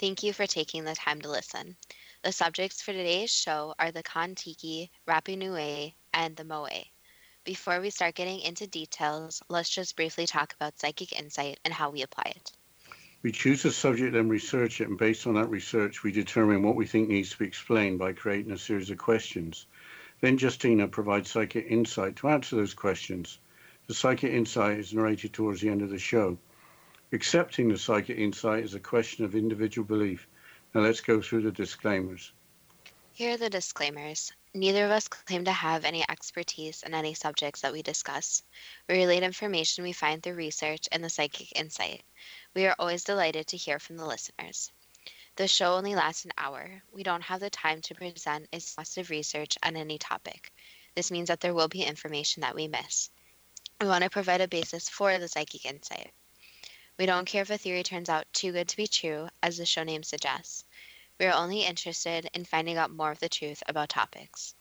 Thank you for taking the time to listen. The subjects for today's show are the Kon-Tiki, Rapa Nui, and the Moai. Before we start getting into details, let's just briefly talk about psychic insight and how we apply it. We choose a subject and research it, and based on that research, we determine what we think needs to be explained by creating a series of questions. Then Justina provides psychic insight to answer those questions. The psychic insight is narrated towards the end of the show. Accepting the psychic insight is a question of individual belief. Now let's go through the disclaimers. Here are the disclaimers. Neither of us claim to have any expertise in any subjects that we discuss. We relate information we find through research and the psychic insight. We are always delighted to hear from the listeners. The show only lasts an hour. We don't have the time to present exhaustive research on any topic. This means that there will be information that we miss. We want to provide a basis for the psychic insight. We don't care if a theory turns out too good to be true, as the show name suggests. We are only interested in finding out more of the truth about topics.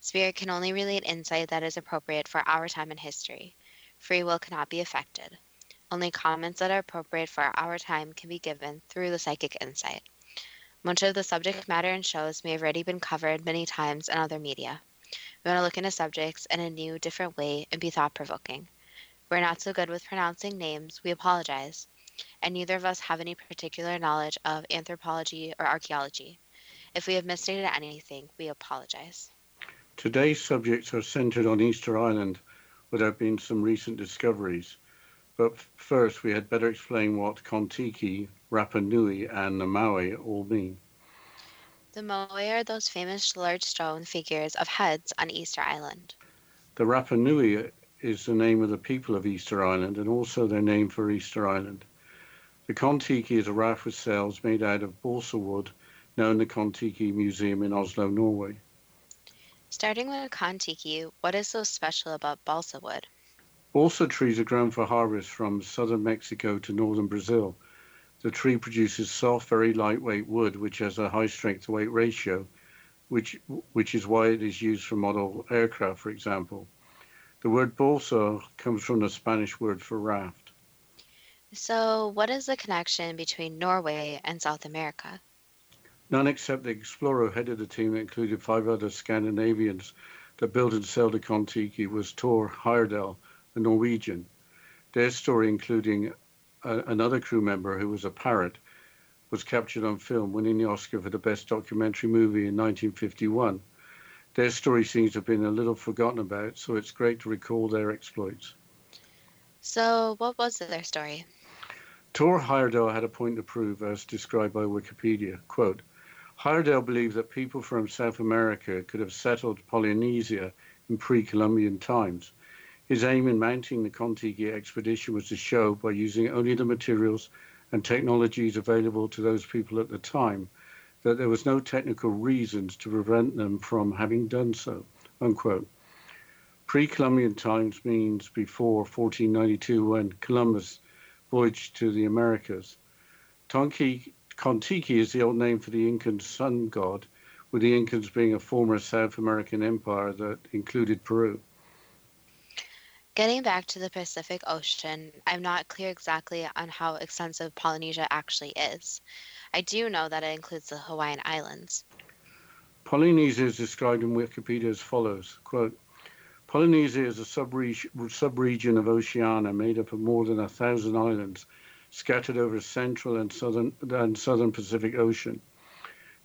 Spirit can only relate insight that is appropriate for our time in history. Free will cannot be affected. Only comments that are appropriate for our time can be given through the psychic insight. Much of the subject matter in shows may have already been covered many times in other media. We want to look into subjects in a new, different way and be thought provoking. We're not so good with pronouncing names, we apologize, and neither of us have any particular knowledge of anthropology or archaeology. If we have misstated anything, we apologize. Today's subjects are centered on Easter Island, where there have been some recent discoveries. But first, we had better explain what Kon-Tiki, Rapa Nui, and the Moai all mean. The Moai are those famous large stone figures of heads on Easter Island. The Rapa Nui is the name of the people of Easter Island and also their name for Easter Island. The Kon-Tiki is a raft with sails made out of balsa wood, now in the Kon-Tiki Museum in Oslo, Norway. Starting with Kon-Tiki, what is so special about balsa wood? Balsa trees are grown for harvest from southern Mexico to northern Brazil. The tree produces soft, very lightweight wood, which has a high strength to weight ratio, which, which is why it is used for model aircraft, for example. The word balsa comes from the Spanish word for raft. So, what is the connection between Norway and South America? None except the explorer who headed the team that included five other Scandinavians that built and sailed the Kon-Tiki was Tor Heyerdahl, a Norwegian. Their story including a, another crew member who was a parrot was captured on film, winning the Oscar for the Best Documentary Movie in 1951. Their story seems to have been a little forgotten about, so it's great to recall their exploits. So, what was their story? Tor Heyerdahl had a point to prove, as described by Wikipedia. Quote, Heyerdahl believed that people from South America could have settled Polynesia in pre-Columbian times. His aim in mounting the Kon-Tiki expedition was to show, by using only the materials and technologies available to those people at the time, that there was no technical reasons to prevent them from having done so. Unquote. Pre-Columbian times means before 1492 when Columbus voyaged to the Americas. Tonki, Kon-Tiki is the old name for the Incan sun god, with the Incans being a former South American empire that included Peru. Getting back to the Pacific Ocean, I'm not clear exactly on how extensive Polynesia actually is. I do know that it includes the Hawaiian Islands. Polynesia is described in Wikipedia as follows quote, Polynesia is a sub-region of Oceania made up of more than a thousand islands scattered over central and southern and southern Pacific Ocean.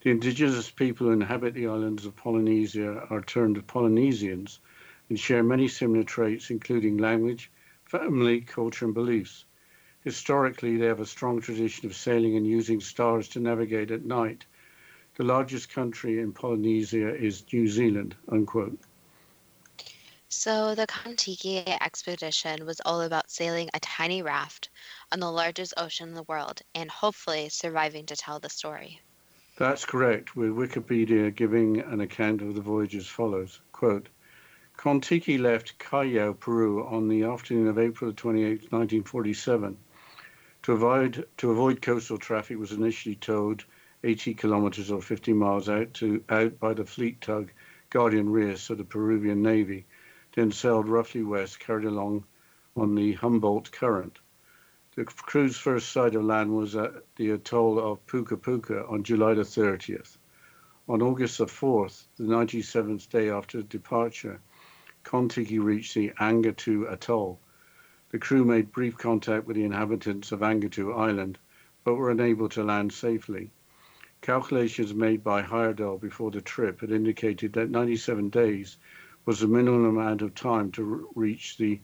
The indigenous people who inhabit the islands of Polynesia are termed Polynesians and share many similar traits, including language, family, culture, and beliefs. Historically, they have a strong tradition of sailing and using stars to navigate at night. The largest country in Polynesia is New Zealand. Unquote. So the Kon-Tiki expedition was all about sailing a tiny raft on the largest ocean in the world and hopefully surviving to tell the story. That's correct, with Wikipedia giving an account of the voyage as follows. Quote, Kon-Tiki left Callao, Peru on the afternoon of April 28, 1947 to avoid, to avoid coastal traffic was initially towed 80 kilometers or 50 miles out to out by the fleet tug Guardian Rios of the Peruvian Navy, then sailed roughly west, carried along on the Humboldt Current. The crew's first sight of land was at the atoll of Puka Puka on July the 30th. On August the 4th, the 97th day after departure, Kon-Tiki reached the Angatau Atoll, the crew made brief contact with the inhabitants of Angatau Island, but were unable to land safely. Calculations made by Heyerdahl before the trip had indicated that 97 days was the minimum amount of time to reach the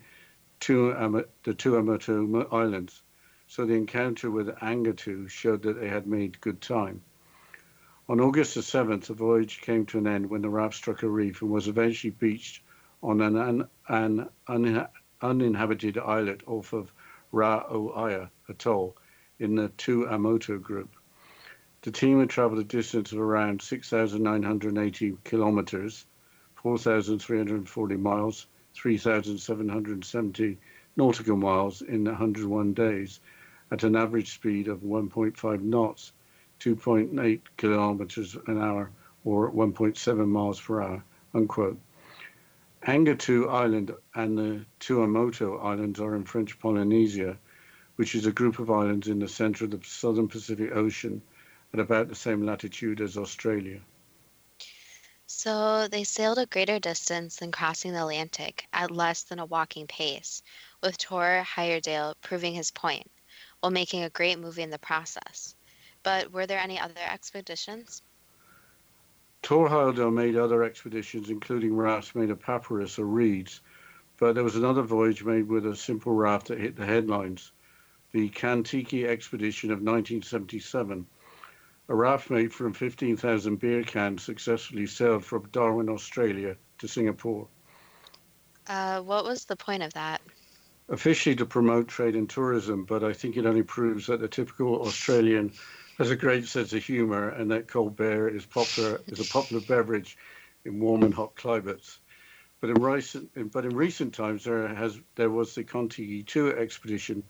two, the two Tuamotu Islands, so the encounter with Angatau showed that they had made good time. On August the 7th, the voyage came to an end when the raft struck a reef and was eventually beached on an, an, an uninhabited islet off of Raroia atoll in the Tuamotu group. The team had traveled a distance of around 6,980 kilometers, 4,340 miles, 3,770 nautical miles in 101 days at an average speed of 1.5 knots, 2.8 kilometers an hour, or 1.7 miles per hour, unquote. Angatau Island and the Tuamotu Islands are in French Polynesia, which is a group of islands in the center of the southern Pacific Ocean at about the same latitude as Australia. So they sailed a greater distance than crossing the Atlantic at less than a walking pace, with Tor Heyerdahl proving his point, while making a great movie in the process. But were there any other expeditions? Tor made other expeditions, including rafts made of papyrus or reeds, but there was another voyage made with a simple raft that hit the headlines the Kon-Tiki expedition of 1977. A raft made from 15,000 beer cans successfully sailed from Darwin, Australia to Singapore. Uh, what was the point of that? Officially to promote trade and tourism, but I think it only proves that the typical Australian has a great sense of humor, and that cold beer is popular is a popular beverage in warm and hot climates. But in recent but in recent times there has there was the Kon-Tiki 2 expedition,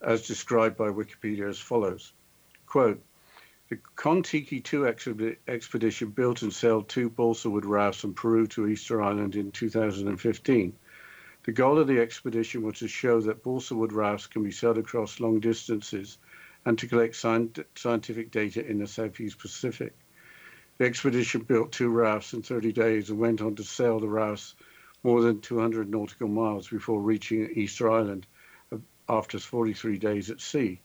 as described by Wikipedia as follows: "Quote: The Kon-Tiki 2 expedition built and sailed two balsa wood rafts from Peru to Easter Island in 2015. The goal of the expedition was to show that balsa wood rafts can be sailed across long distances and to collect scientific data in the Southeast Pacific. The expedition built two rafts in 30 days and went on to sail the rafts more than 200 nautical miles before reaching Easter Island uh, after 43 days at sea.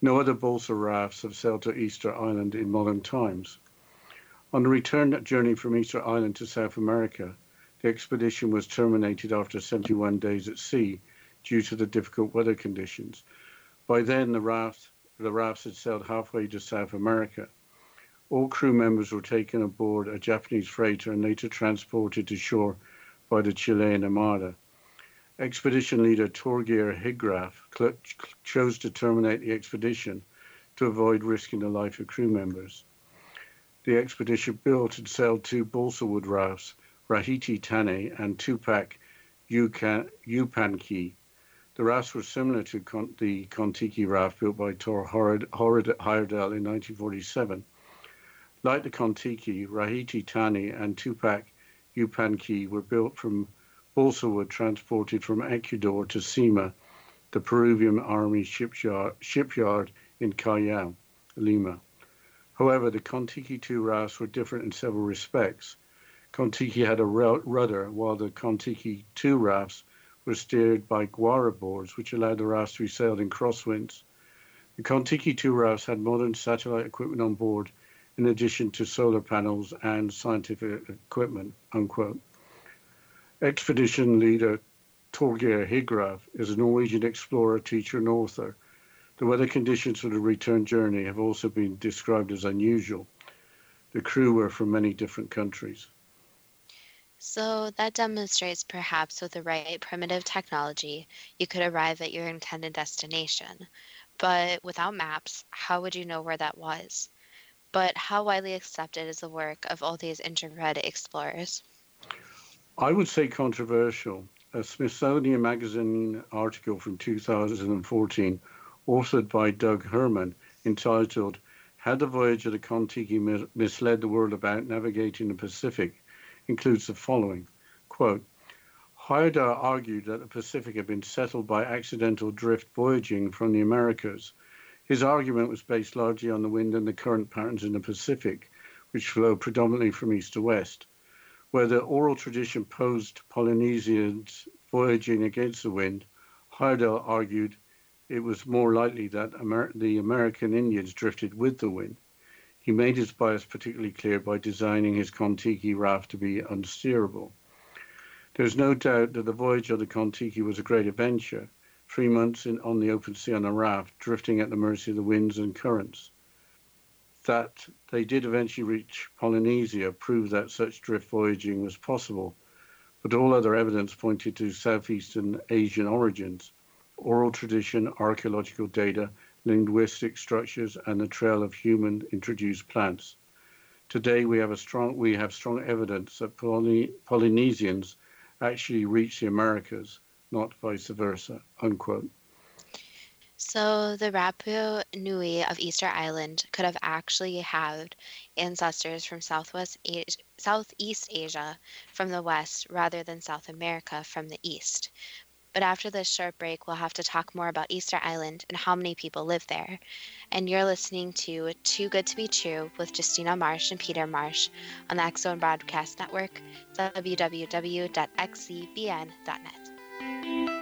No other balsa rafts have sailed to Easter Island in modern times. On the return journey from Easter Island to South America, the expedition was terminated after 71 days at sea due to the difficult weather conditions. By then, the rafts, the rafts had sailed halfway to South America. All crew members were taken aboard a Japanese freighter and later transported to shore by the Chilean Armada. Expedition leader Torgeir Higraff chose to terminate the expedition to avoid risking the life of crew members. The expedition built and sailed two balsa wood rafts, Rahiti Tane and Tupac Yupanqui. The rafts were similar to Con- the Kontiki raft built by Tor Heyerdahl in 1947. Like the Kontiki, Rahiti Tane and Tupac Yupanqui were built from balsa wood transported from Ecuador to SIMA, the Peruvian Army shipyard, shipyard in Callao, Lima. However, the Kontiki 2 rafts were different in several respects. Kontiki had a rudder, while the Kontiki 2 rafts were steered by guara boards, which allowed the rafts to be sailed in crosswinds. The Kontiki 2 rafts had modern satellite equipment on board, in addition to solar panels and scientific equipment. Unquote. Expedition leader Torgeir Higraff is a Norwegian explorer, teacher, and author. The weather conditions for the return journey have also been described as unusual. The crew were from many different countries. So that demonstrates perhaps with the right primitive technology, you could arrive at your intended destination. But without maps, how would you know where that was? But how widely accepted is the work of all these intrepid explorers? I would say controversial. A Smithsonian Magazine article from 2014, authored by Doug Herman, entitled How the Voyage of the Kontiki Misled the World About Navigating the Pacific, includes the following quote, Heyerdahl argued that the Pacific had been settled by accidental drift voyaging from the Americas. His argument was based largely on the wind and the current patterns in the Pacific, which flow predominantly from east to west where the oral tradition posed Polynesians voyaging against the wind, Heyerdahl argued it was more likely that Amer- the American Indians drifted with the wind. He made his bias particularly clear by designing his Kontiki raft to be unsteerable. There's no doubt that the voyage of the Kontiki was a great adventure, three months in, on the open sea on a raft, drifting at the mercy of the winds and currents that they did eventually reach Polynesia proved that such drift voyaging was possible, but all other evidence pointed to Southeastern Asian origins, oral tradition, archaeological data, linguistic structures, and the trail of human introduced plants. Today we have a strong we have strong evidence that Poly, Polynesians actually reached the Americas, not vice versa. Unquote. So the Rapa Nui of Easter Island could have actually had ancestors from Southwest Asia, Southeast Asia from the west rather than South America from the east. But after this short break, we'll have to talk more about Easter Island and how many people live there. And you're listening to Too Good to Be True with Justina Marsh and Peter Marsh on the Zone Broadcast Network, www.xzbn.net.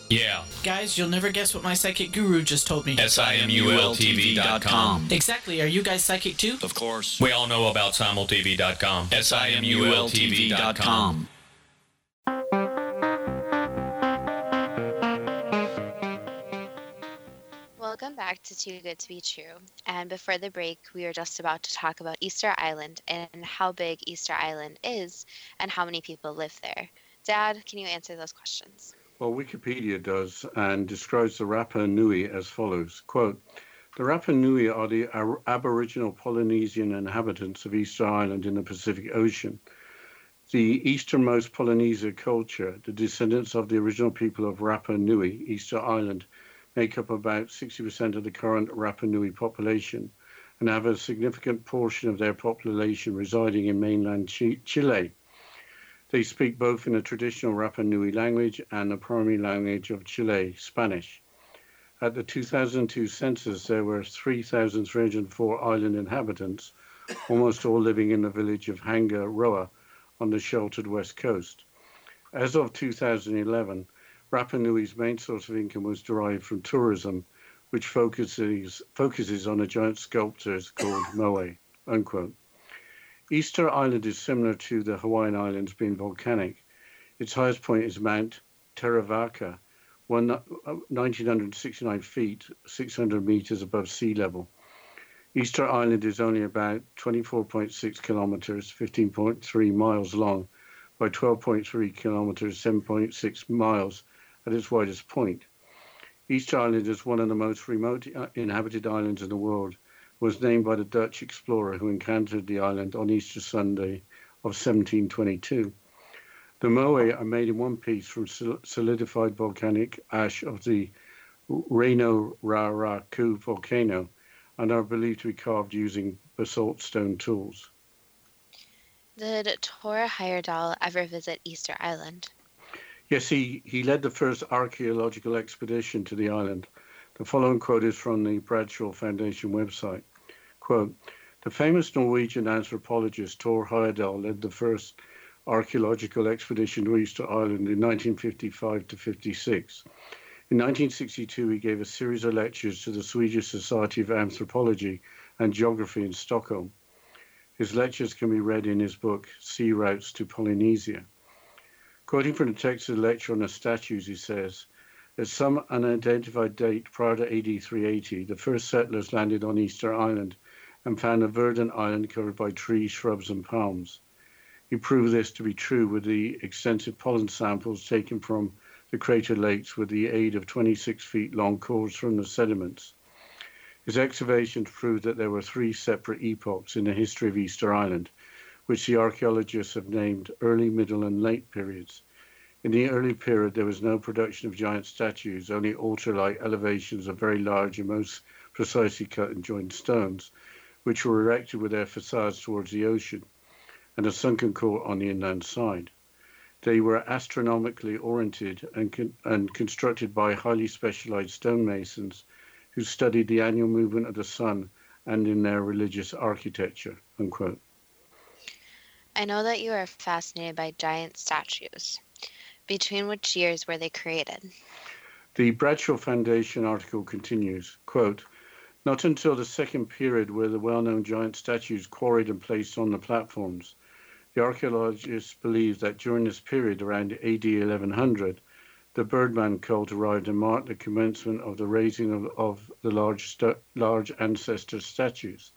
Yeah. Guys, you'll never guess what my psychic guru just told me. S-I-M-U-L-T-V.com. Exactly. Are you guys psychic too? Of course. We all know about simultv.com. S-I-M-U-L-T-V.com. Welcome back to Too Good to Be True. And before the break, we were just about to talk about Easter Island and how big Easter Island is and how many people live there. Dad, can you answer those questions? Well, Wikipedia does and describes the Rapa Nui as follows quote, The Rapa Nui are the Aboriginal Polynesian inhabitants of Easter Island in the Pacific Ocean. The easternmost Polynesia culture, the descendants of the original people of Rapa Nui, Easter Island, make up about 60% of the current Rapa Nui population and have a significant portion of their population residing in mainland Chile. They speak both in the traditional Rapa Nui language and the primary language of Chile, Spanish. At the 2002 census, there were 3,304 island inhabitants, almost all living in the village of Hanga Roa on the sheltered west coast. As of 2011, Rapa Nui's main source of income was derived from tourism, which focuses, focuses on a giant sculptures called Moai. Unquote. Easter Island is similar to the Hawaiian Islands being volcanic. Its highest point is Mount Terevaka, 1,969 feet, 600 meters above sea level. Easter Island is only about 24.6 kilometers, 15.3 miles long, by 12.3 kilometers, 7.6 miles at its widest point. Easter Island is one of the most remote uh, inhabited islands in the world. Was named by the Dutch explorer who encountered the island on Easter Sunday of 1722. The moai are made in one piece from solidified volcanic ash of the Rano Raraku volcano and are believed to be carved using basalt stone tools. Did Tor Heyerdahl ever visit Easter Island? Yes, he, he led the first archaeological expedition to the island. The following quote is from the Bradshaw Foundation website. Quote, the famous Norwegian anthropologist Tor Heyerdahl led the first archaeological expedition to Easter Island in 1955 to 56. In 1962, he gave a series of lectures to the Swedish Society of Anthropology and Geography in Stockholm. His lectures can be read in his book, Sea Routes to Polynesia. Quoting from the text of the lecture on the statues, he says, At some unidentified date prior to AD 380, the first settlers landed on Easter Island and found a verdant island covered by trees, shrubs, and palms. He proved this to be true with the extensive pollen samples taken from the crater lakes with the aid of 26 feet long cores from the sediments. His excavations proved that there were three separate epochs in the history of Easter Island, which the archaeologists have named early, middle, and late periods. In the early period, there was no production of giant statues, only altar-like elevations of very large and most precisely cut and joined stones, which were erected with their facades towards the ocean, and a sunken court on the inland side. They were astronomically oriented and, con- and constructed by highly specialized stonemasons who studied the annual movement of the sun and in their religious architecture. Unquote. I know that you are fascinated by giant statues. Between which years were they created? The Bradshaw Foundation article continues, quote, not until the second period were the well-known giant statues quarried and placed on the platforms. The archaeologists believe that during this period, around AD 1100, the Birdman cult arrived and marked the commencement of the raising of, of the large, large ancestor statues.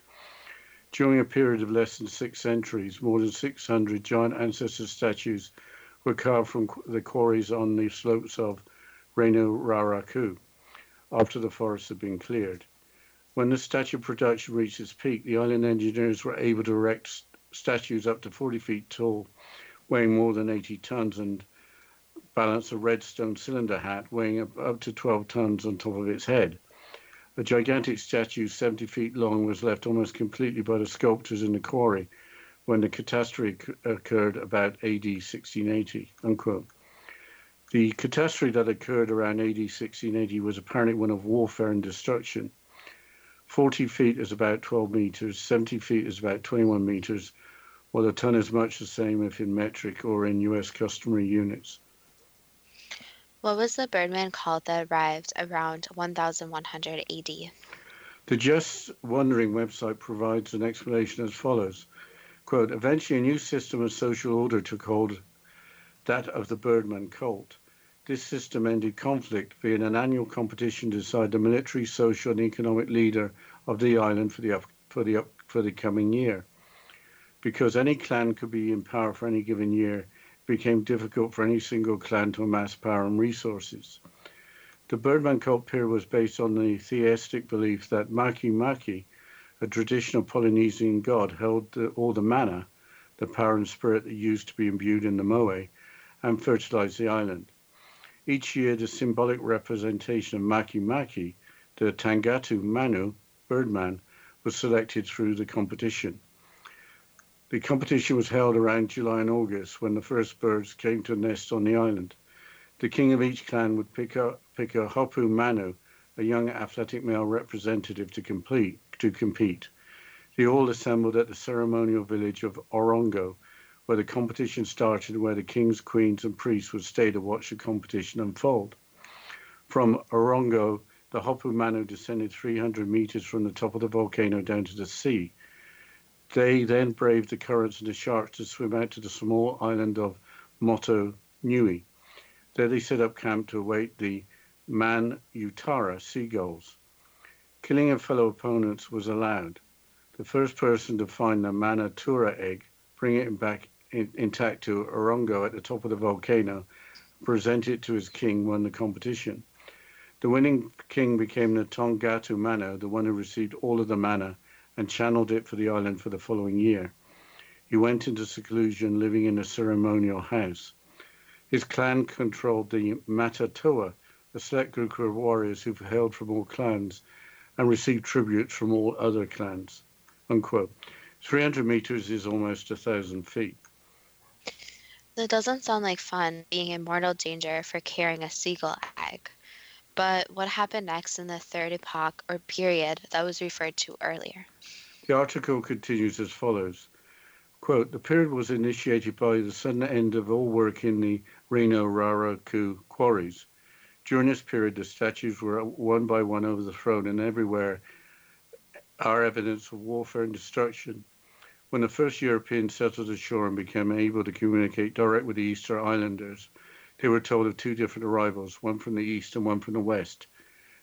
During a period of less than six centuries, more than 600 giant ancestor statues were carved from the quarries on the slopes of Rano Raraku after the forests had been cleared. When the statue production reached its peak, the island engineers were able to erect statues up to 40 feet tall, weighing more than 80 tons, and balance a red stone cylinder hat weighing up to 12 tons on top of its head. A gigantic statue 70 feet long was left almost completely by the sculptors in the quarry when the catastrophe occurred about AD 1680. Unquote. The catastrophe that occurred around AD 1680 was apparently one of warfare and destruction. 40 feet is about 12 meters, 70 feet is about 21 meters, while a ton is much the same if in metric or in US customary units. What was the Birdman called that arrived around 1100 AD? The Just Wondering website provides an explanation as follows. Quote, eventually a new system of social order took hold, that of the Birdman cult. This system ended conflict via an annual competition to decide the military, social, and economic leader of the island for the up, for the up, for the coming year. Because any clan could be in power for any given year, it became difficult for any single clan to amass power and resources. The Birdman cult period was based on the theistic belief that Makemake, a traditional Polynesian god, held the, all the mana, the power and spirit that used to be imbued in the moai, and fertilized the island. Each year, the symbolic representation of Makemake, the Tangata Manu, Birdman, was selected through the competition. The competition was held around July and August when the first birds came to nest on the island. The king of each clan would pick a, pick a Hopu Manu, a young athletic male representative, to complete to compete. They all assembled at the ceremonial village of Orongo, where the competition started where the kings, queens, and priests would stay to watch the competition unfold. From Orongo, the Hopu Manu descended 300 meters from the top of the volcano down to the sea they then braved the currents and the sharks to swim out to the small island of Motu Nui. There they set up camp to await the Man Utara seagulls. Killing of fellow opponents was allowed. The first person to find the Manutara egg, bring it back in, intact to Orongo at the top of the volcano, present it to his king, won the competition. The winning king became the Tangata Manu, the one who received all of the mana and channeled it for the island for the following year. He went into seclusion, living in a ceremonial house. His clan controlled the Matatoa, a select group of warriors who hailed from all clans and received tributes from all other clans. Unquote. 300 meters is almost a thousand feet. That doesn't sound like fun, being in mortal danger for carrying a seagull egg. But what happened next in the third epoch or period that was referred to earlier? The article continues as follows. Quote, the period was initiated by the sudden end of all work in the Rano Raraku quarries. During this period, the statues were one by one overthrown, and everywhere are evidence of warfare and destruction. When the first Europeans settled ashore and became able to communicate direct with the Easter Islanders, they were told of two different arrivals, one from the east and one from the west.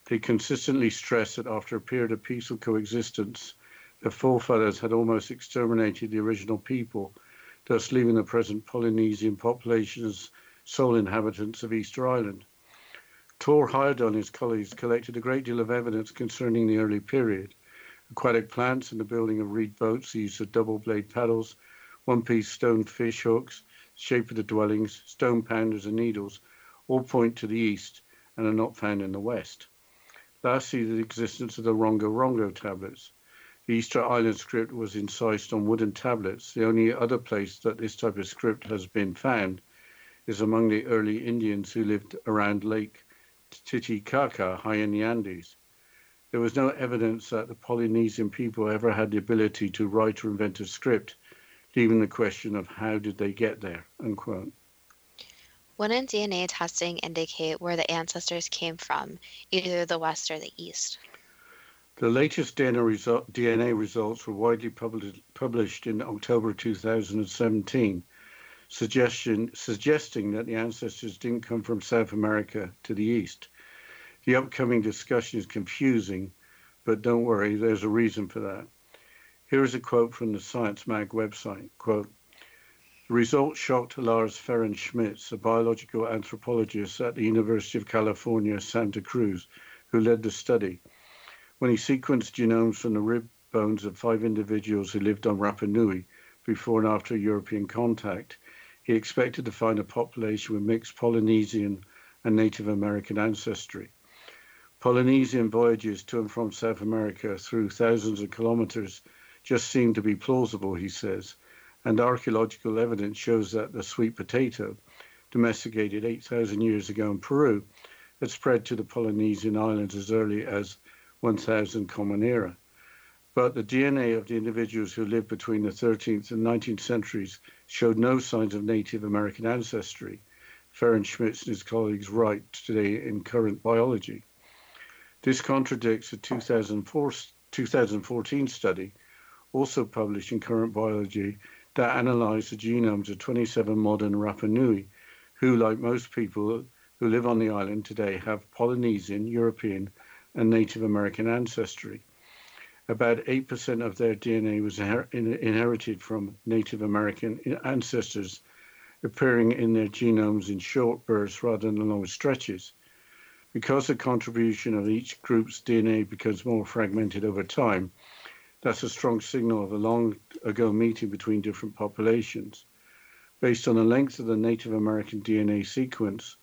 They consistently stressed that after a period of peaceful coexistence, their forefathers had almost exterminated the original people, thus leaving the present Polynesian population as sole inhabitants of Easter Island. Tor Heyerdahl and his colleagues collected a great deal of evidence concerning the early period. Aquatic plants and the building of reed boats, the use of double blade paddles, one piece stone fish hooks, shape of the dwellings, stone pounders, and needles all point to the east and are not found in the west. Lastly, the existence of the Rongo Rongo tablets. The Easter Island script was incised on wooden tablets. The only other place that this type of script has been found is among the early Indians who lived around Lake Titicaca, high in the Andes. There was no evidence that the Polynesian people ever had the ability to write or invent a script leaving the question of how did they get there, unquote. Wouldn't DNA testing indicate where the ancestors came from, either the west or the east? The latest DNA, result, DNA results were widely published, published in October 2017, suggestion, suggesting that the ancestors didn't come from South America to the east. The upcoming discussion is confusing, but don't worry, there's a reason for that. Here is a quote from the Science Mag website. Quote, the results shocked Lars Fehren-Schmitz, a biological anthropologist at the University of California, Santa Cruz, who led the study. When he sequenced genomes from the rib bones of five individuals who lived on Rapa Nui before and after European contact, he expected to find a population with mixed Polynesian and Native American ancestry. Polynesian voyages to and from South America through thousands of kilometers just seem to be plausible, he says, and archaeological evidence shows that the sweet potato, domesticated 8,000 years ago in Peru, had spread to the Polynesian islands as early as 1000 Common Era. But the DNA of the individuals who lived between the 13th and 19th centuries showed no signs of Native American ancestry. Fehren-Schmitz and his colleagues write today in Current Biology. This contradicts a 2004, 2014 study, also published in Current Biology, that analyzed the genomes of 27 modern Rapa Nui, who, like most people who live on the island today, have Polynesian, European, and Native American ancestry. About 8% of their DNA was inherited from Native American ancestors, appearing in their genomes in short bursts rather than long stretches. Because the contribution of each group's DNA becomes more fragmented over time, that's a strong signal of a long ago meeting between different populations. Based on the length of the Native American DNA sequence,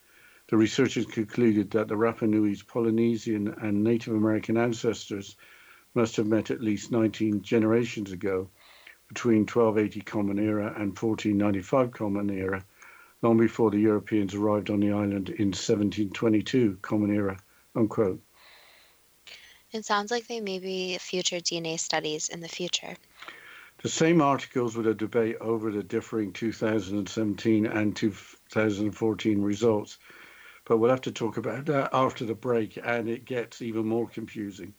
the researchers concluded that the Rapa Nui's Polynesian and Native American ancestors must have met at least 19 generations ago, between 1280 Common Era and 1495 Common Era, long before the Europeans arrived on the island in 1722 Common Era. Unquote. It sounds like there may be future DNA studies in the future. The same articles with a debate over the differing 2017 and 2014 results, but we'll have to talk about that after the break, and it gets even more confusing.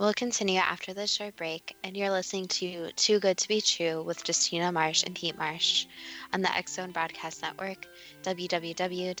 We'll continue after this short break, and you're listening to Too Good to Be True with Justina Marsh and Pete Marsh on the Zone Broadcast Network, www.xzbn.net.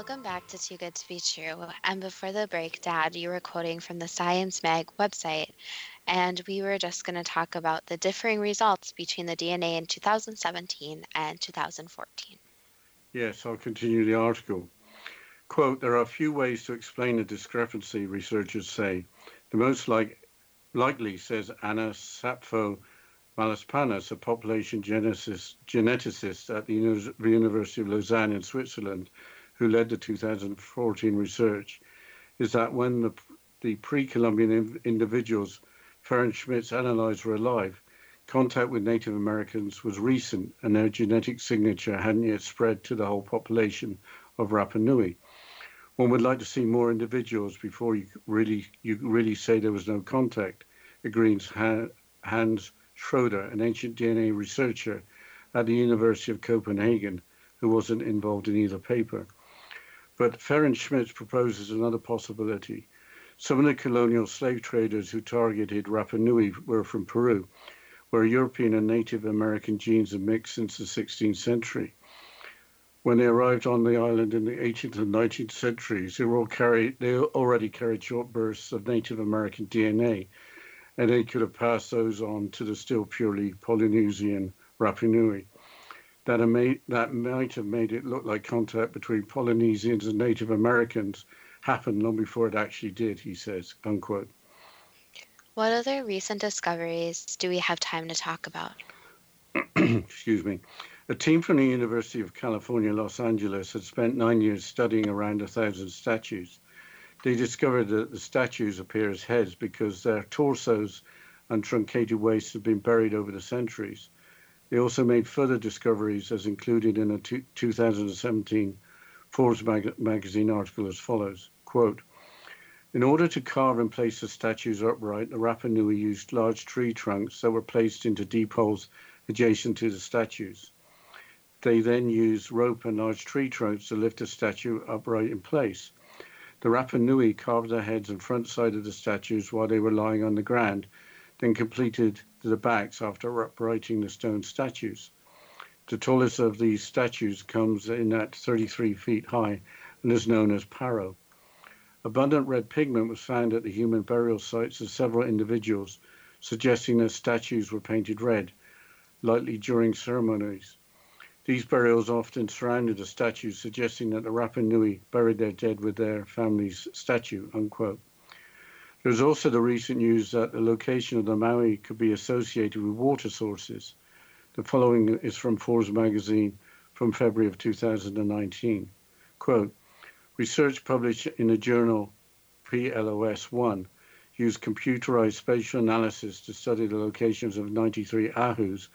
Welcome back to Too Good to Be True. And before the break, Dad, you were quoting from the Science Mag website, and we were just going to talk about the differing results between the DNA in 2017 and 2014. Yes, I'll continue the article. Quote, there are a few ways to explain the discrepancy, researchers say. The most like, likely, says Anna Sapfo Malaspinas, a population geneticist, geneticist at the University of Lausanne in Switzerland, who led the 2014 research, is that when the, the pre-Columbian individuals Fehren-Schmitz's analyzed were alive, contact with Native Americans was recent and their genetic signature hadn't yet spread to the whole population of Rapa Nui. One would like to see more individuals before you really you really say there was no contact, agrees Hans Schroeder, an ancient DNA researcher at the University of Copenhagen, who wasn't involved in either paper. But Fehren-Schmitz proposes another possibility. Some of the colonial slave traders who targeted Rapa Nui were from Peru, where European and Native American genes have mixed since the 16th century. When they arrived on the island in the 18th and 19th centuries, they, all carried, they already carried short bursts of Native American DNA, and they could have passed those on to the still purely Polynesian Rapa Nui that, may, that might have made it look like contact between Polynesians and Native Americans happened long before it actually did, he says, unquote. What other recent discoveries do we have time to talk about? Excuse me. A team from the University of California, Los Angeles, had spent nine years studying around a thousand statues. They discovered that the statues appear as heads because their torsos and truncated waists have been buried over the centuries. They also made further discoveries, as included in a 2017 Forbes mag- magazine article, as follows: "Quote: In order to carve and place the statues upright, the Rapa Nui used large tree trunks that were placed into deep holes adjacent to the statues. They then used rope and large tree trunks to lift the statue upright in place. The Rapa Nui carved the heads and front side of the statues while they were lying on the ground, then completed the backs after uprighting the stone statues. The tallest of these statues comes in at 33 feet high and is known as Paro. Abundant red pigment was found at the human burial sites of several individuals, suggesting that statues were painted red, likely during ceremonies. These burials often surrounded the statues, suggesting that the Rapa Nui buried their dead with their family's statue. Unquote. There's also the recent news that the location of the moai could be associated with water sources. The following is from Forbes magazine from February of 2019. Quote, research published in the journal PLOS 1 used computerized spatial analysis to study the locations of 93 ahus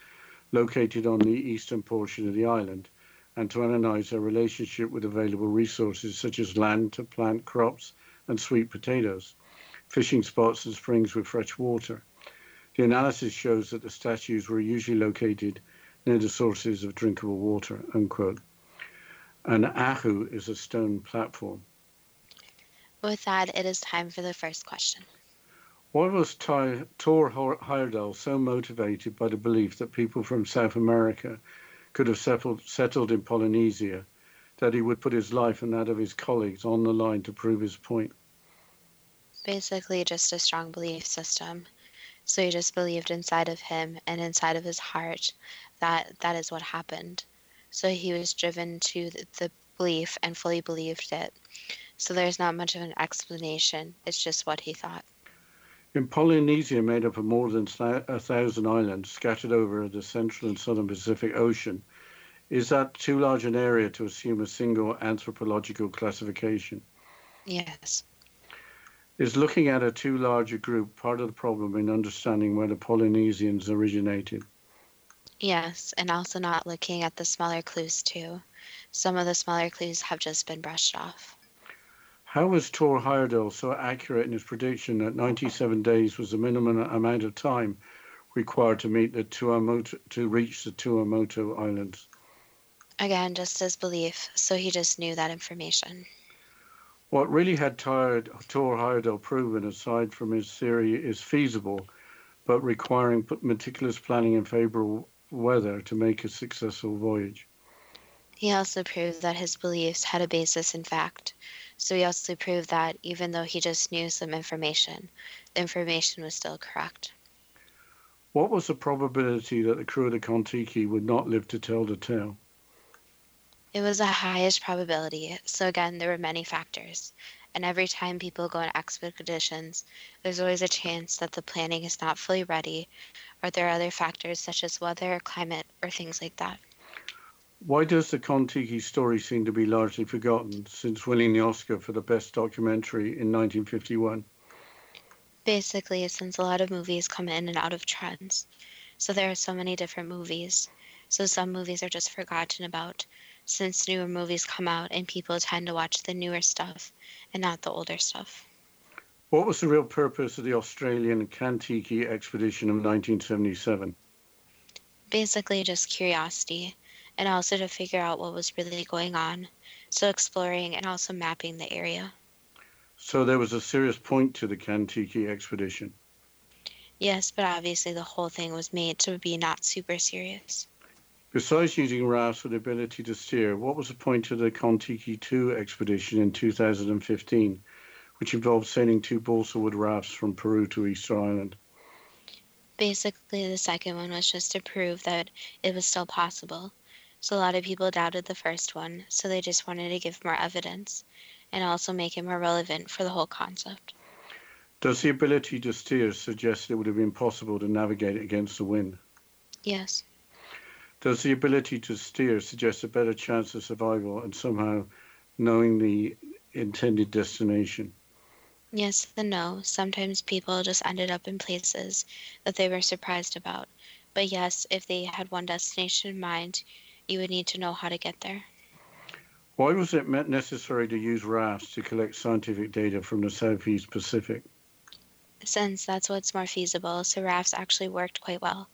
located on the eastern portion of the island and to analyze their relationship with available resources such as land to plant crops and sweet potatoes fishing spots and springs with fresh water. The analysis shows that the statues were usually located near the sources of drinkable water. Unquote. and Ahu is a stone platform. With that, it is time for the first question. Why was Thor Heyerdahl so motivated by the belief that people from South America could have settled, settled in Polynesia that he would put his life and that of his colleagues on the line to prove his point? Basically, just a strong belief system. So he just believed inside of him and inside of his heart that that is what happened. So he was driven to the belief and fully believed it. So there's not much of an explanation. It's just what he thought. In Polynesia, made up of more than a thousand islands scattered over the central and southern Pacific Ocean, is that too large an area to assume a single anthropological classification? Yes. Is looking at a too large a group part of the problem in understanding where the Polynesians originated? Yes, and also not looking at the smaller clues too. Some of the smaller clues have just been brushed off. How was Thor Heyerdahl so accurate in his prediction that 97 days was the minimum amount of time required to meet the Tuamotu, to reach the Tuamotu Islands? Again, just his belief, so he just knew that information. What really had tired, Thor Heyerdahl proven, aside from his theory, is feasible, but requiring meticulous planning and favorable weather to make a successful voyage. He also proved that his beliefs had a basis in fact, so he also proved that even though he just knew some information, the information was still correct. What was the probability that the crew of the Kon-Tiki would not live to tell the tale? It was the highest probability, so again, there were many factors. And every time people go on expeditions, there's always a chance that the planning is not fully ready, or there are other factors such as weather, climate, or things like that. Why does the Kon-Tiki story seem to be largely forgotten since winning the Oscar for the Best Documentary in 1951? Basically, since a lot of movies come in and out of trends. So there are so many different movies. So some movies are just forgotten about since newer movies come out and people tend to watch the newer stuff and not the older stuff. What was the real purpose of the Australian Kon-Tiki expedition of 1977? Basically, just curiosity and also to figure out what was really going on. So exploring and also mapping the area. So there was a serious point to the Kon-Tiki expedition. Yes, but obviously the whole thing was made to be not super serious. Besides using rafts with the ability to steer, what was the point of the Kon-Tiki 2 expedition in 2015, which involved sailing two balsa wood rafts from Peru to Easter Island? Basically, the second one was just to prove that it was still possible. So a lot of people doubted the first one, so they just wanted to give more evidence and also make it more relevant for the whole concept. Does the ability to steer suggest it would have been possible to navigate against the wind? Yes. Does the ability to steer suggest a better chance of survival and somehow knowing the intended destination? Yes and no. Sometimes people just ended up in places that they were surprised about. But yes, if they had one destination in mind, you would need to know how to get there. Why was it necessary to use rafts to collect scientific data from the Southeast Pacific? Since that's what's more feasible, so rafts actually worked quite well.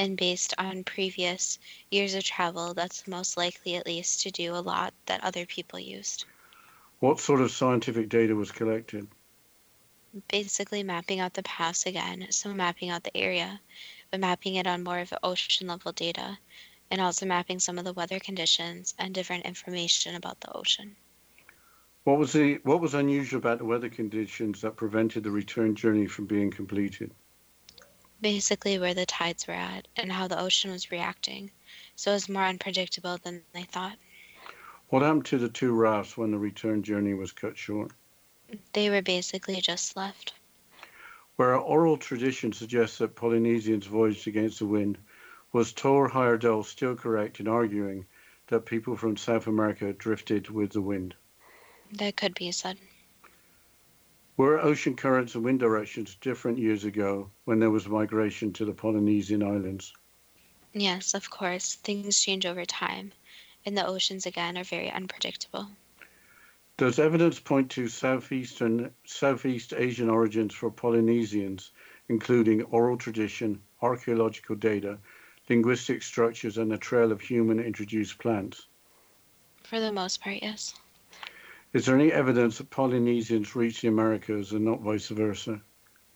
And based on previous years of travel, that's most likely at least to do a lot that other people used. What sort of scientific data was collected? Basically, mapping out the paths again, so mapping out the area, but mapping it on more of ocean level data and also mapping some of the weather conditions and different information about the ocean. What was the what was unusual about the weather conditions that prevented the return journey from being completed? Basically, where the tides were at and how the ocean was reacting, so it was more unpredictable than they thought. What happened to the two rafts when the return journey was cut short? They were basically just left. Where oral tradition suggests that Polynesians voyaged against the wind, was Thor Heyerdahl still correct in arguing that people from South America drifted with the wind? That could be said. Were ocean currents and wind directions different years ago when there was migration to the Polynesian islands? Yes, of course. Things change over time, and the oceans again are very unpredictable. Does evidence point to southeastern Southeast Asian origins for Polynesians, including oral tradition, archaeological data, linguistic structures, and a trail of human introduced plants? For the most part, yes. Is there any evidence that Polynesians reached the Americas and not vice versa?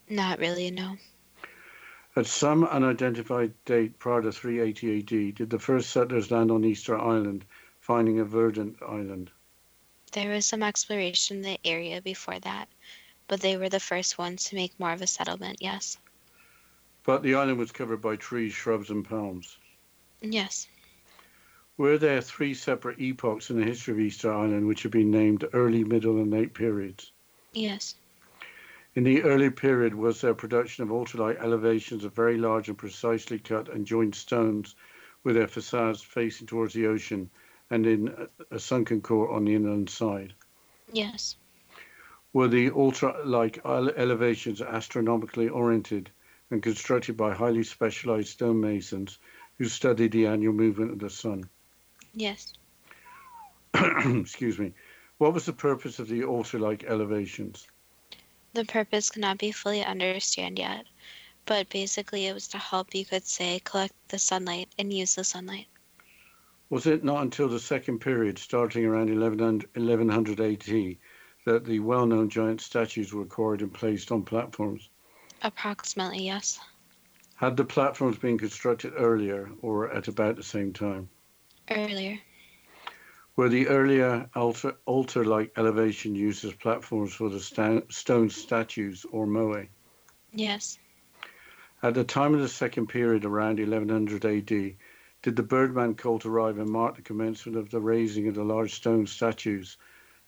Not really, no. At some unidentified date prior to 380 AD, did the first settlers land on Easter Island, finding a verdant island? There was some exploration in the area before that, but they were the first ones to make more of a settlement, yes. But the island was covered by trees, shrubs, and palms. Yes. Were there three separate epochs in the history of Easter Island which have been named early, middle, and late periods? Yes. In the early period, was there production of ultralight elevations of very large and precisely cut and joined stones with their facades facing towards the ocean and in a sunken core on the inland side? Yes. Were the ultralight elevations astronomically oriented and constructed by highly specialized stonemasons who studied the annual movement of the sun? Yes. Excuse me. What was the purpose of the altar like elevations? The purpose cannot be fully understood yet, but basically it was to help, you could say, collect the sunlight and use the sunlight. Was it not until the second period, starting around 1100 AD, that the well known giant statues were quarried and placed on platforms? Approximately, yes. Had the platforms been constructed earlier or at about the same time? Earlier. Were the earlier altar, altar-like elevation used as platforms for the sta- stone statues or moai? Yes. At the time of the second period, around 1100 AD, did the Birdman cult arrive and mark the commencement of the raising of the large stone statues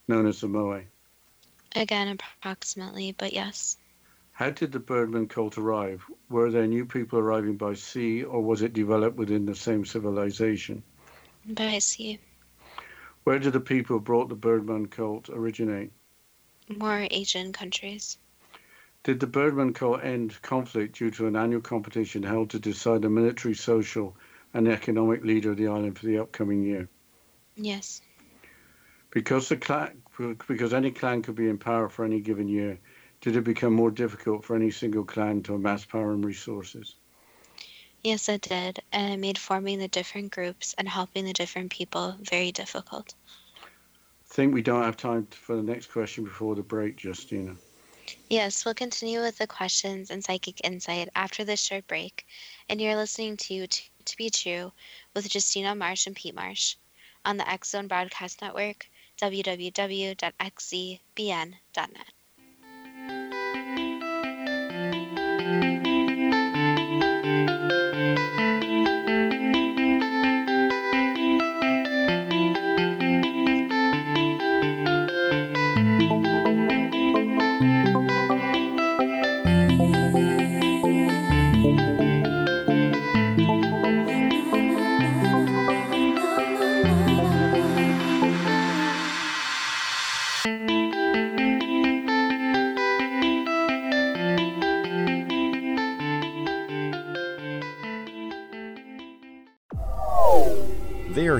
known as the moai? Again, approximately, but yes. How did the Birdman cult arrive? Were there new people arriving by sea, or was it developed within the same civilization? By sea. Where did the people who brought the Birdman cult originate? More Asian countries. Did the Birdman cult end conflict due to an annual competition held to decide the military, social, and economic leader of the island for the upcoming year? Yes. Because the clan, because any clan could be in power for any given year, did it become more difficult for any single clan to amass power and resources? Yes, it did, and it made forming the different groups and helping the different people very difficult. I think we don't have time for the next question before the break, Justina. Yes, we'll continue with the questions and psychic insight after this short break. And you're listening to To, to Be True with Justina Marsh and Pete Marsh on the X Zone Broadcast Network, www.xzbn.net.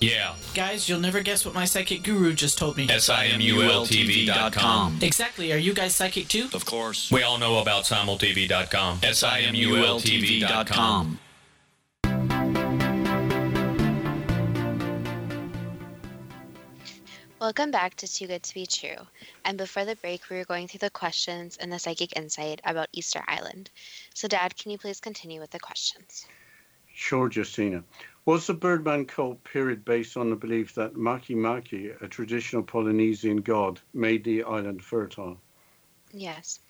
Yeah. Guys, you'll never guess what my psychic guru just told me. SIMULTV.com. Exactly. Are you guys psychic too? Of course. We all know about simultv.com. SIMULTV.com. Welcome back to Too Good to Be True. And before the break, we were going through the questions and the psychic insight about Easter Island. So, Dad, can you please continue with the questions? Sure, Justina. Was the Birdman cult period based on the belief that Makemake, a traditional Polynesian god, made the island fertile? Yes.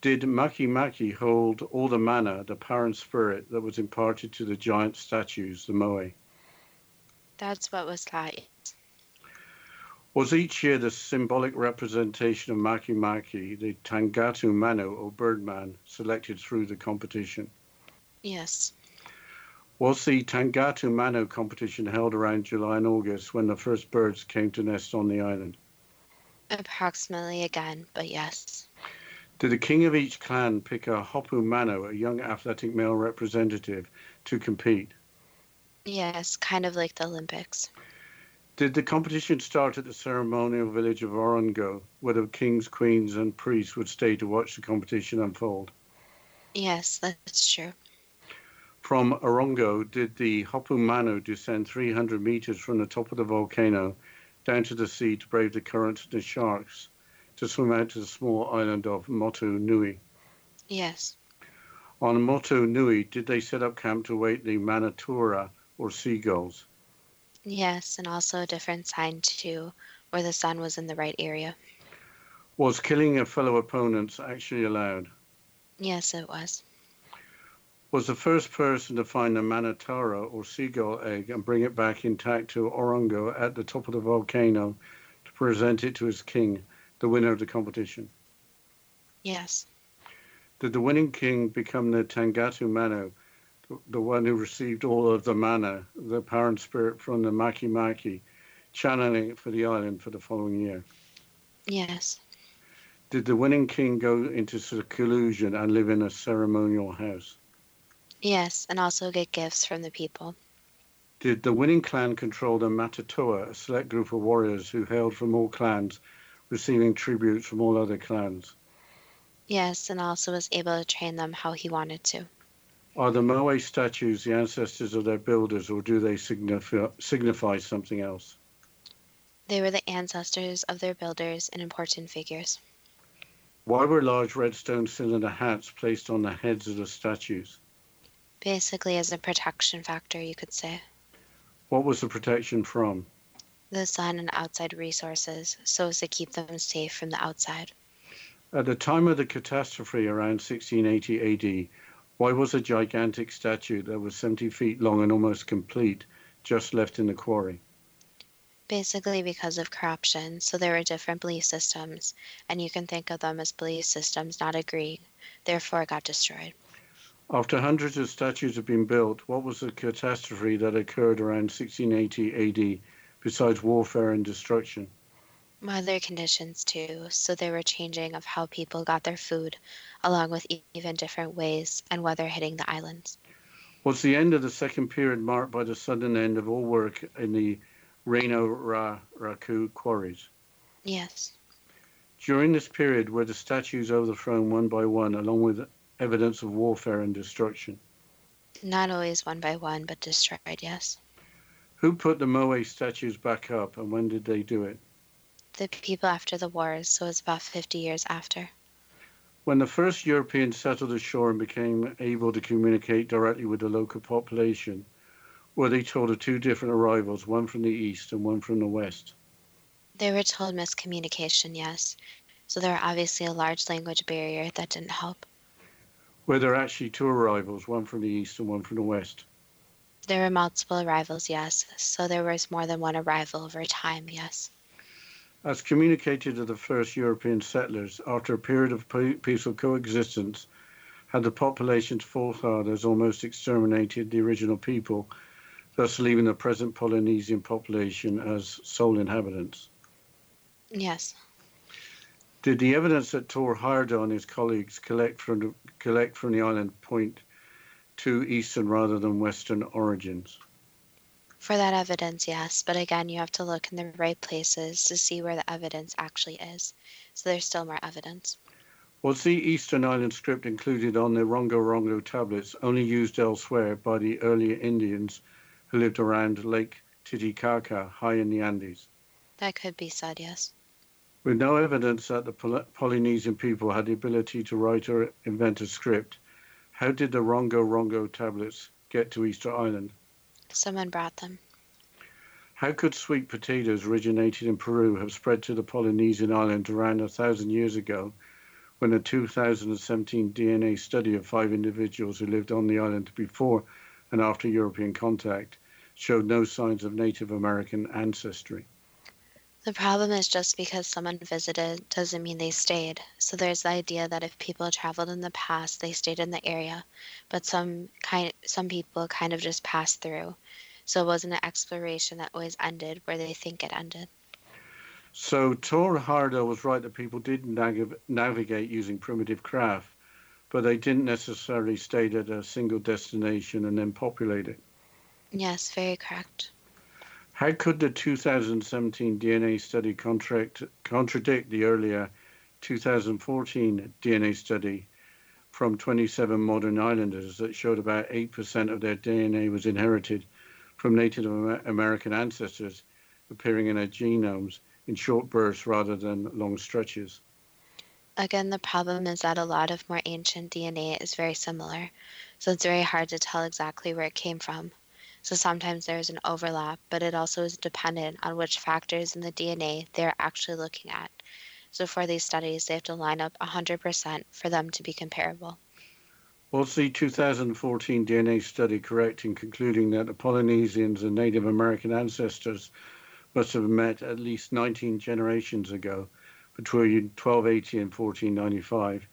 Did Makemake hold all the mana, the parent spirit that was imparted to the giant statues, the moai? That's what was like. Was each year the symbolic representation of Makemake, the Tangata Manu or Birdman, selected through the competition? Yes. Was the Tangata Manu competition held around July and August when the first birds came to nest on the island? Approximately again, but yes. Did the king of each clan pick a Hopu Manu, a young athletic male representative, to compete? Yes, kind of like the Olympics. Did the competition start at the ceremonial village of Orongo, where the kings, queens, and priests would stay to watch the competition unfold? Yes, that's true. From Orongo, did the Hopu Manu descend 300 meters from the top of the volcano down to the sea to brave the currents and the sharks to swim out to the small island of Motu Nui? Yes. On Motu Nui, did they set up camp to wait the Manutara or seagulls? Yes, and also a different sign too, where the sun was in the right area. Was killing a fellow opponents actually allowed? Yes, it was. Was the first person to find a Manutara or seagull egg and bring it back intact to Orongo at the top of the volcano to present it to his king, the winner of the competition? Yes. Did the winning king become the Tangata Manu, the one who received all of the mana, the parent spirit from the Makemake, channeling it for the island for the following year? Yes. Did the winning king go into seclusion and live in a ceremonial house? Yes, and also get gifts from the people. Did the winning clan control the Matatoa, a select group of warriors who hailed from all clans, receiving tributes from all other clans? Yes, and also was able to train them how he wanted to. Are the Moai statues the ancestors of their builders, or do they signify, signify something else? They were the ancestors of their builders and important figures. Why were large red stone cylinder hats placed on the heads of the statues? Basically, as a protection factor, you could say. What was the protection from? The sun and outside resources, so as to keep them safe from the outside. At the time of the catastrophe around 1680 AD, why was a gigantic statue that was 70 feet long and almost complete just left in the quarry? Basically, because of corruption, so there were different belief systems, and you can think of them as belief systems not agreeing, therefore, it got destroyed. After hundreds of statues had been built, what was the catastrophe that occurred around 1680 AD besides warfare and destruction? Weather conditions, too, so there were changing of how people got their food, along with even different ways and weather hitting the islands. Was the end of the second period marked by the sudden end of all work in the Reino Ra Raku quarries? Yes. During this period, were the statues overthrown one by one, along with evidence of warfare and destruction? Not always one by one, but destroyed, yes. Who put the Moai statues back up, and when did they do it? The people after the wars, so it's about 50 years after. When the first Europeans settled ashore and became able to communicate directly with the local population, were they told of two different arrivals, one from the east and one from the west? They were told miscommunication, yes. So there were obviously a large language barrier that didn't help. Were there are actually two arrivals, one from the east and one from the west? There were multiple arrivals, yes. So there was more than one arrival over time, yes. As communicated to the first European settlers, after a period of peaceful coexistence, had the population's forefathers almost exterminated the original people, thus leaving the present Polynesian population as sole inhabitants. Yes. Did the evidence that Thor Heyerdahl and his colleagues collect from the, collect from the island point to eastern rather than western origins? For that evidence, yes, but again, you have to look in the right places to see where the evidence actually is. So there's still more evidence. Was the Eastern Island script included on the Rongo Rongo tablets only used elsewhere by the earlier Indians who lived around Lake Titicaca, high in the Andes? That could be said, yes. With no evidence that the Poly- Polynesian people had the ability to write or invent a script, how did the Rongo Rongo tablets get to Easter Island? Someone brought them. How could sweet potatoes originated in Peru have spread to the Polynesian islands around a thousand years ago when a 2017 DNA study of five individuals who lived on the island before and after European contact showed no signs of Native American ancestry? The problem is just because someone visited doesn't mean they stayed. So there's the idea that if people traveled in the past, they stayed in the area, but some kind some people kind of just passed through. So it wasn't an exploration that always ended where they think it ended. So Thor Heyerdahl was right that people did nav- navigate using primitive craft, but they didn't necessarily stay at a single destination and then populate it. Yes, very correct. How could the 2017 DNA study contradict the earlier 2014 DNA study from 27 modern islanders that showed about 8% of their DNA was inherited from Native American ancestors appearing in their genomes in short bursts rather than long stretches? Again, the problem is that a lot of more ancient DNA is very similar, so it's very hard to tell exactly where it came from. So sometimes there's an overlap, but it also is dependent on which factors in the DNA they're actually looking at. So for these studies, they have to line up 100% for them to be comparable. Was the 2014 DNA study correct in concluding that the Polynesians and Native American ancestors must have met at least 19 generations ago, between 1280 and 1495,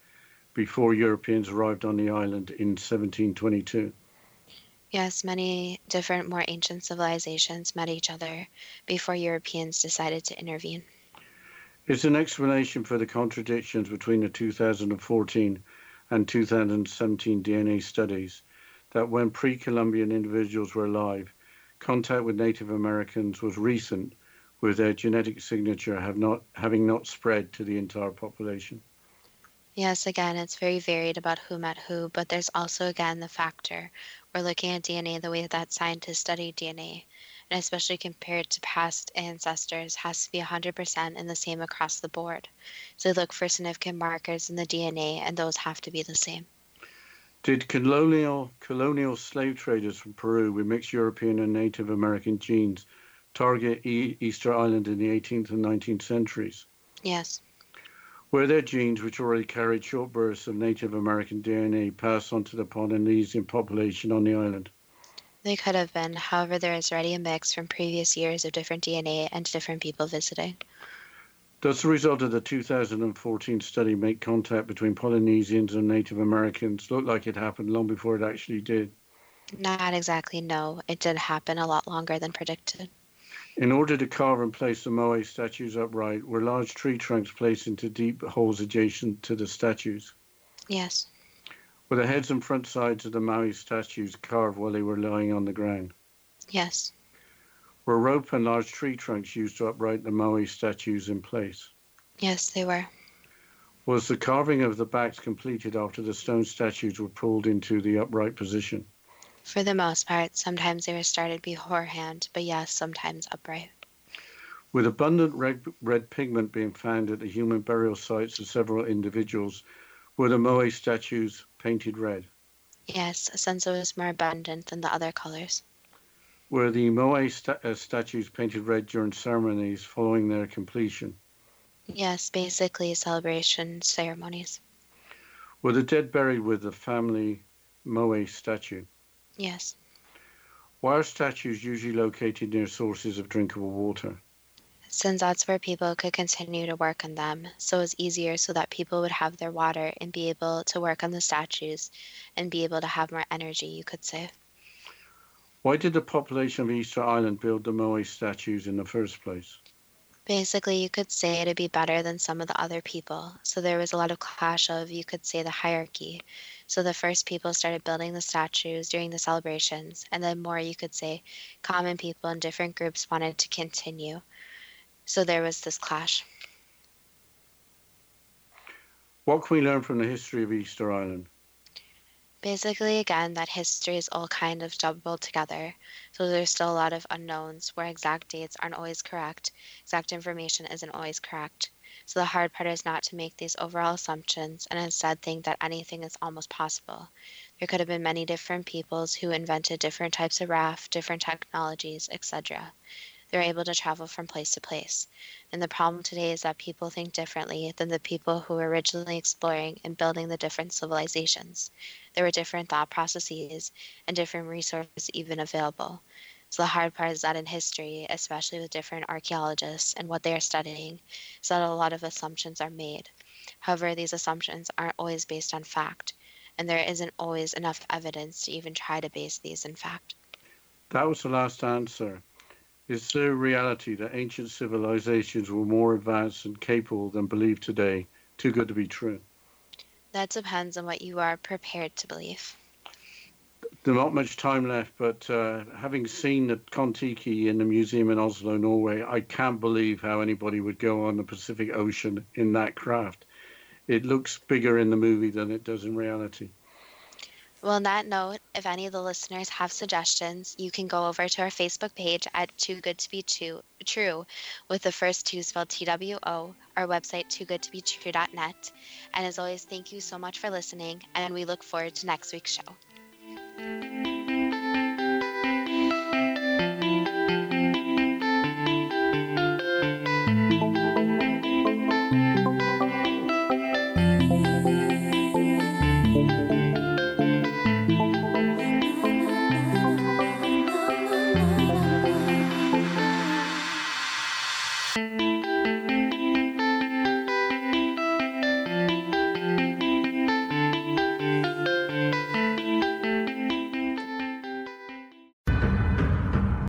before Europeans arrived on the island in 1722? Yes, many different, more ancient civilizations met each other before Europeans decided to intervene. Is an explanation for the contradictions between the 2014 and 2017 DNA studies that when pre Columbian individuals were alive, contact with Native Americans was recent, with their genetic signature not, having not spread to the entire population? Yes, again, it's very varied about who met who, but there's also, again, the factor. We're looking at DNA the way that scientists study DNA, and especially compared to past ancestors, has to be 100% and the same across the board. So look for significant markers in the DNA, and those have to be the same. Did colonial, colonial slave traders from Peru with mixed European and Native American genes target e- Easter Island in the 18th and 19th centuries? Yes. Were their genes, which already carried short bursts of Native American DNA, passed on to the Polynesian population on the island? They could have been. However, there is already a mix from previous years of different DNA and different people visiting. Does the result of the 2014 study make contact between Polynesians and Native Americans look like it happened long before it actually did? Not exactly, no. It did happen a lot longer than predicted. In order to carve and place the Moai statues upright, were large tree trunks placed into deep holes adjacent to the statues? Yes. Were the heads and front sides of the Moai statues carved while they were lying on the ground? Yes. Were rope and large tree trunks used to upright the Moai statues in place? Yes, they were. Was the carving of the backs completed after the stone statues were pulled into the upright position? For the most part, sometimes they were started beforehand, but yes, sometimes upright. With abundant red, red pigment being found at the human burial sites of several individuals, were the Moai statues painted red? Yes, since it was more abundant than the other colors. Were the Moai sta- uh, statues painted red during ceremonies following their completion? Yes, basically celebration ceremonies. Were the dead buried with the family Moai statue? Yes. Why are statues usually located near sources of drinkable water? since that's where people could continue to work on them. So it was easier so that people would have their water and be able to work on the statues and be able to have more energy, you could say. Why did the population of Easter Island build the Moai statues in the first place? Basically, you could say to be better than some of the other people. So there was a lot of clash of, you could say, the hierarchy. So the first people started building the statues during the celebrations, and then more, you could say, common people in different groups wanted to continue. So there was this clash. What can we learn from the history of Easter Island? Basically, again, that history is all kind of jumbled together. So there's still a lot of unknowns where exact dates aren't always correct, exact information isn't always correct. So the hard part is not to make these overall assumptions and instead think that anything is almost possible. There could have been many different peoples who invented different types of raft, different technologies, etc. They're able to travel from place to place. And the problem today is that people think differently than the people who were originally exploring and building the different civilizations. There were different thought processes and different resources even available. So the hard part is that in history, especially with different archaeologists and what they are studying, is that a lot of assumptions are made. However, these assumptions aren't always based on fact, and there isn't always enough evidence to even try to base these in fact. That was the last answer. Is there a reality that ancient civilizations were more advanced and capable than believed today? Too good to be true. That depends on what you are prepared to believe. There's not much time left, but uh, having seen the Kon-Tiki in the museum in Oslo, Norway, I can't believe how anybody would go on the Pacific Ocean in that craft. It looks bigger in the movie than it does in reality. Well, on that note, if any of the listeners have suggestions, you can go over to our Facebook page at Too Good to Be True, true with the first two spelled T W O, our website, toogoodtobetrue.net. And as always, thank you so much for listening, and we look forward to next week's show.